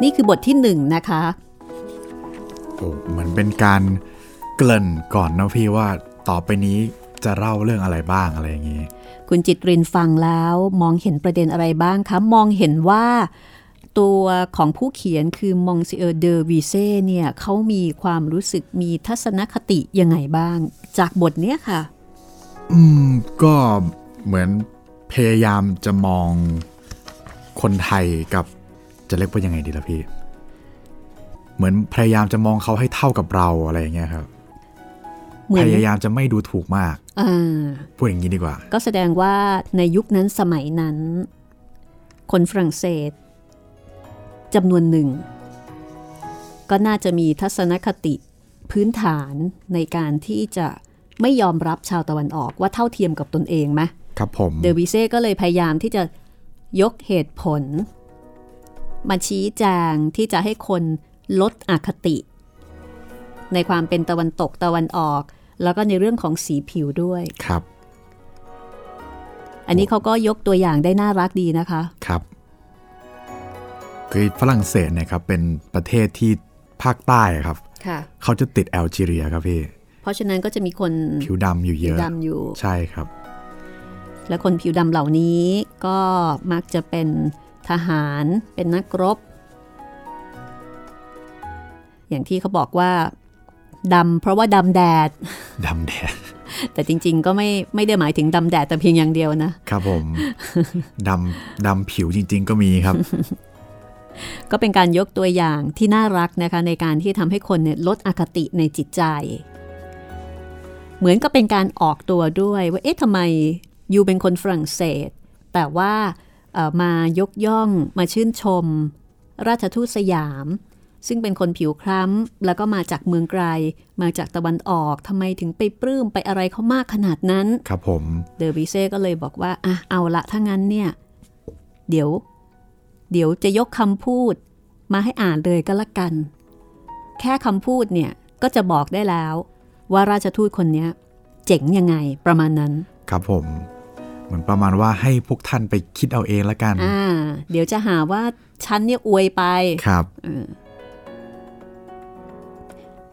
นี่คือบทที่หนึ่งนะคะโอ้เหมือนเป็นการเกริ่นก่อนนะพี่ว่าต่อไปนี้จะเล่าเรื่องอะไรบ้างอะไรอย่างนี้ คุณจิตรินฟังแล้วมองเห็นประเด็นอะไรบ้างคะ มองเห็นว่าตัวของผู้เขียนคือมองซิเออร์เดอวีเซ่เนี่ยเขามีความรู้สึกมีทัศนคติยังไงบ้าง จากบทเนี้ยค่ะ อืม ก็เหมือนพยายามจะมองคนไทยกับ จะเรียกว่ายังไงดีล่ะพี่ เหมือนพยายามจะมองเขาให้เท่ากับเราอะไรอย่างเงี้ยครับเหมือนพยายามจะไม่ดูถูกมากอ่าพูดอย่างนี้ดีกว่า ก็แสดงว่าในยุคนั้นสมัยนั้น คนฝรั่งเศสจำนวนหนึ่ง ก็น่าจะมีทัศนคติพื้นฐานในการที่จะไม่ยอมรับชาวตะวันออกว่าเท่าเทียมกับตนเองไหมครับผม เดอวิเซ่ก็เลยพยายามที่จะยกเหตุผล มาชี้แจงที่จะให้คนลดอคติ ในความเป็นตะวันตกตะวันออก แล้วก็ในเรื่องของสีผิวด้วยครับ อันนี้เขาก็ยกตัวอย่างได้น่ารักดีนะคะครับคือฝรั่งเศสเนี่ยครับเป็นประเทศที่ภาคใต้ครับค่ะเขาจะติดแอลจีเรียครับพี่เพราะฉะนั้นก็จะมีคนผิวดำอยู่เยผิวอะดำอยู่ ใช่ครับ และคนผิวดำเหล่านี้ก็มักจะเป็น ทหารเป็นนักรบ อย่างที่เขาบอกว่าดำเพราะว่าดำแดดดำแดด แต่จริง ๆ ก็ไม่ไม่ได้หมายถึงดำแดดแต่เพียงอย่างเดียวนะ ครับผมดำดำผิวจริง ๆ ก็มีครับ ก็เป็นการยกตัวอย่างที่น่ารักนะคะ ในการที่ทำให้คนเนี่ยลดอคติในจิตใจ เหมือนกับเป็นการออกตัวด้วยว่าเอ๊ะทำไมยูเป็นคนฝรั่งเศส แต่ว่าเอ่อ มายกย่องมาชื่นชม ราชทูตสยาม ซึ่งเป็นคนผิวคล้ำ แล้วก็มาจากเมืองไกล มาจากตะวันออกทำไมถึงไปปลื้มไปอะไรเขามากขนาดนั้น ครับผมเดอวิเซ่ก็เลยบอกว่าอะเอาละถ้างั้นเนี่ย เดี๋ยว เดี๋ยวจะยกคำพูด มาให้อ่านเลยก็แล้วกัน แค่คำพูดเนี่ยก็จะบอกได้แล้ว ว่าราชทูตคนเนี้ยเจ๋งยังไงประมาณนั้น ครับผม เหมือนประมาณว่าให้พวกท่านไปคิดเอาเองละกันอ่าเดี๋ยวจะหาว่าฉันเนี่ยอวยไปครับ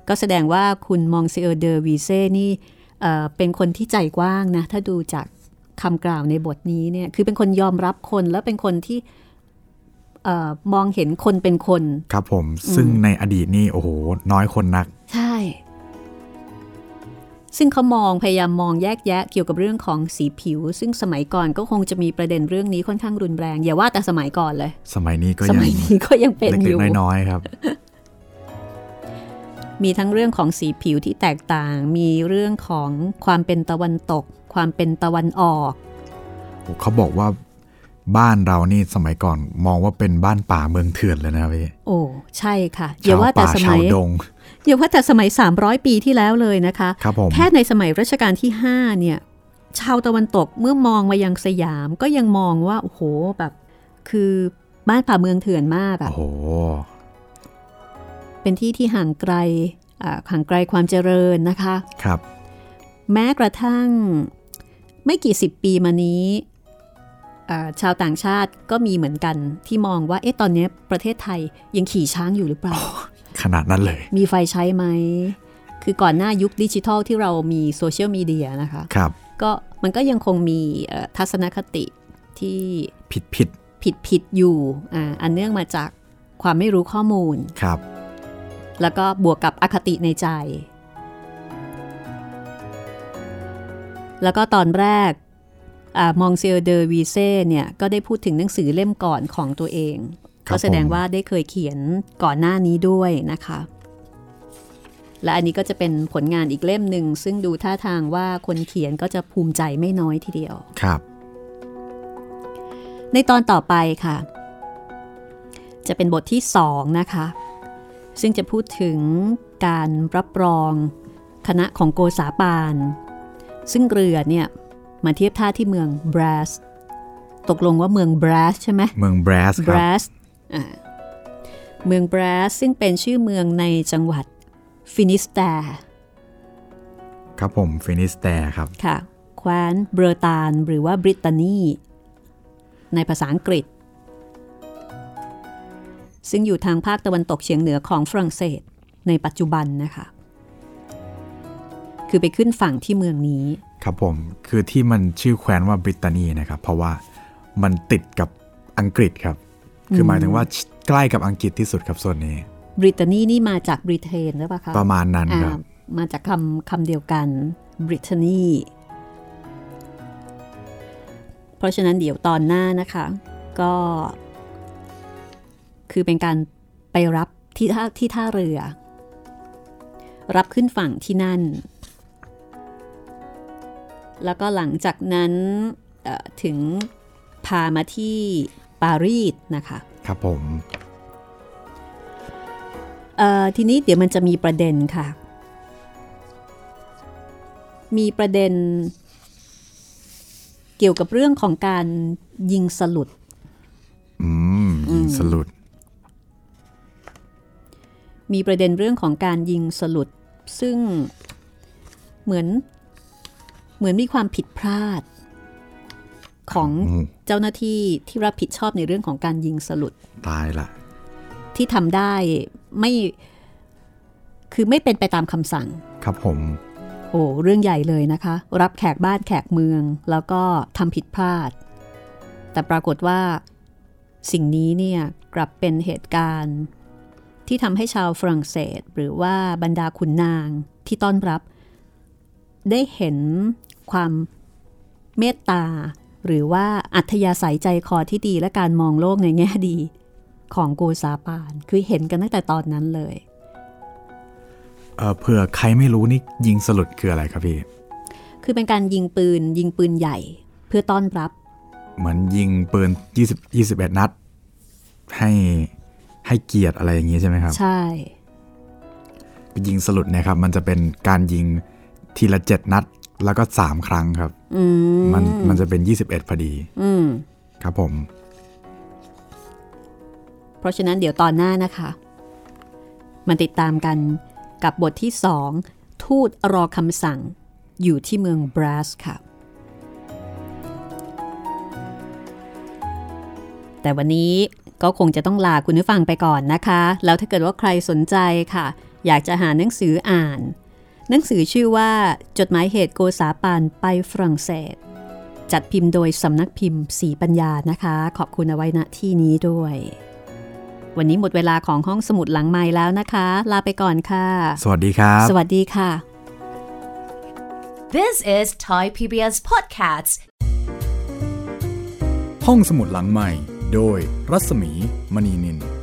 ก็แสดงว่าคุณมองเซอร์เดอวีเซ่นี่เอ่อเป็นคนที่ใจกว้างนะ ถ้าดูจากคำกล่าวในบทนี้เนี่ยคือเป็นคนยอมรับคนแล้วเป็นคนที่เออมองเห็นคนเป็นคน ครับผม ซึ่งในอดีตนี่โอ้โห น้อยคนนัก ใช่ ซึ่งเขามองพยายามมองแยกแยะเกี่ยวกับเรื่องของสีผิว ซึ่งสมัยก่อนก็คงจะมีประเด็นเรื่องนี้ค่อนข้างรุนแรงอย่าว่าแต่สมัยก่อนเลย สมัยนี้ก็สยังมัยนี้ก็ยังเป็นอเล็กยู่ๆน้อยๆครับ มีทั้งเรื่องของสีผิวที่แตกต่าง มีเรื่องของความเป็นตะวันตก ความเป็นตะวันออกเขาบอกว่าบ้านเรานี่สมัยก่อนมองว่าเป็นบ้านป่าเมืองเถื่อนเลยนะครับพี่โอ้ใช่ค่ะอย่าชาวว่าแต่ป่าสชามัวยดง อย่าว่าแต่สมัย 300 ปีที่แล้วเลยนะคะครับผมแค่ในสมัยรัชกาลที่ 5 เนี่ย ชาวตะวันตกเมื่อมองมายังสยามก็ยังมองว่า โอ้โหแบบ คือบ้านป่าเมืองเถื่อนมากอะโอ้โหเป็นที่ที่ห่างไกลอ่าห่างไกลความเจริญนะคะครับ แม้กระทั่งไม่กี่สิบปีมานี้อ่าชาวต่างชาติก็มีเหมือนกันที่มองว่าเอ๊ะตอนนี้ประเทศไทยยังขี่ช้างอยู่หรือเปล่า ขนาดนั้นเลย มีไฟใช้ไหม คือก่อนหน้ายุคดิจิทัลที่เรามีโซเชียลมีเดียนะคะครับก็มันก็ยังคงมีเอ่อทัศนคติที่ผิดผิดผิดผิดอยู่อ่าอันเนื่องมาจากความไม่รู้ข้อมูลครับ แล้วก็บวกกับอคติในใจ แล้วก็ตอนแรกมองเซลเดอวีเซ่เนี่ย ก็ได้พูดถึงหนังสือเล่มก่อนของตัวเองครับ ก็แสดงผมว่าได้เคยเขียนก่อนหน้านี้ด้วยนะคะ และอันนี้ก็จะเป็นผลงานอีกเล่มหนึ่ง ซึ่งดูท่าทางว่าคนเขียนก็จะภูมิใจไม่น้อยทีเดียวครับ ในตอนต่อไปค่ะ จะเป็นบทที่สองนะคะ ซึ่งจะพูดถึงการรับรองคณะของโกษาปาน ซึ่งเรือเนี่ยมาเทียบท่าที่เมืองบรัสตกลงว่าเมืองบรัสใช่ไหมเมืองแบรสบครับรัสอ่า เมืองบรัสซึ่งเป็นชื่อเมืองในจังหวัดฟินิสแตร์ครับผมฟินิสแตร์ครับ ค่ะ แคว้นเบรตานหรือว่าบริตานีในภาษาอังกฤษ ซึ่งอยู่ทางภาคตะวันตกเฉียงเหนือของฝรั่งเศสในปัจจุบันนะคะ คือไปขึ้นฝั่งที่เมืองนี้ ครับผม คือที่มันชื่อแคว้นว่าบริตานีนะครับ เพราะว่ามันติดกับอังกฤษครับ คือหมายถึงว่าใกล้กับอังกฤษที่สุดครับส่วนนี้บริตานีนี่มาจากบริเตนหรือเปล่าคะประมาณนั้นอ่าครับ มาจากคำคำเดียวกันบริตานีเพราะฉะนั้นเดี๋ยวตอนหน้านะคะ ก็ คือเป็นการไปรับที่ท่าที่ท่าเรือ รับขึ้นฝั่งที่นั่น แล้วก็หลังจากนั้นเอ่อถึงพามาที่ ปารีสนะคะ ครับผมเอ่อทีนี้เดี๋ยวมันจะมีประเด็นค่ะ มีประเด็น เกี่ยวกับเรื่องของการยิงสลุดอืมยิงสลุด มีประเด็นเรื่องของการยิงสลุด ซึ่งเหมือนเหมือนมีความผิดพลาด ของอืมเจ้าหน้าที่ที่รับผิดชอบในเรื่องของการยิงสลุดตายละที่ทำได้ไม่คือไม่เป็นไปตามคำสั่ง ครับผม โอ้เรื่องใหญ่เลยนะคะ รับแขกบ้านแขกเมือง แล้วก็ทำผิดพลาด แต่ปรากฏว่า สิ่งนี้เนี่ยกลับเป็นเหตุการณ์ ที่ทำให้ชาวฝรั่งเศส หรือว่าบรรดาขุนนางที่ต้อนรับ ได้เห็นความเมตตา หรือว่าอัธยาศัยใจคอที่ดีและการมองโลกในแง่ดี ของโกซาปาน คือเห็นกันตั้งแต่ตอนนั้นเลยเออเผื่อใครไม่รู้นี่ยิงสลุดคืออะไรครับพี่ คือเป็นการยิงปืน ยิงปืนใหญ่ เพื่อต้อนรับ เหมือนยิงปืน20 21 นัด ให้ให้เกียรติอะไรอย่างนี้ใช่ไหมครับ ใช่ยิงสลุดเนี่ยครับ มันจะเป็นการยิงทีละเจ็ดนัดแล้วก็สามครั้งครับอื มมันมันจะเป็น 21 พอดีอืมครับผม เพราะฉะนั้นเดี๋ยวตอนหน้านะคะ มันติดตามกันกับบทที่สองทูตรอคำสั่งอยู่ที่เมืองบรัสค่ะ แต่วันนี้ก็คงจะต้องลาคุณผู้ฟังไปก่อนนะคะ แล้วถ้าเกิดว่าใครสนใจค่ะ อยากจะหาหนังสืออ่าน หนังสือชื่อว่า จดหมายเหตุโกษาปานไปฝรั่งเศส จัดพิมพ์โดยสำนักพิมพ์สีปัญญานะคะ ขอบคุณเอาไว้ณที่นี้ด้วย วันนี้หมดเวลาของห้องสมุดหลังไม้แล้วนะคะ ลาไปก่อนค่ะ สวัสดีครับ สวัสดีค่ะ This is Thai PBS Podcasts. ห้องสมุดหลังใหม่ โดยรัศมีมณีนิน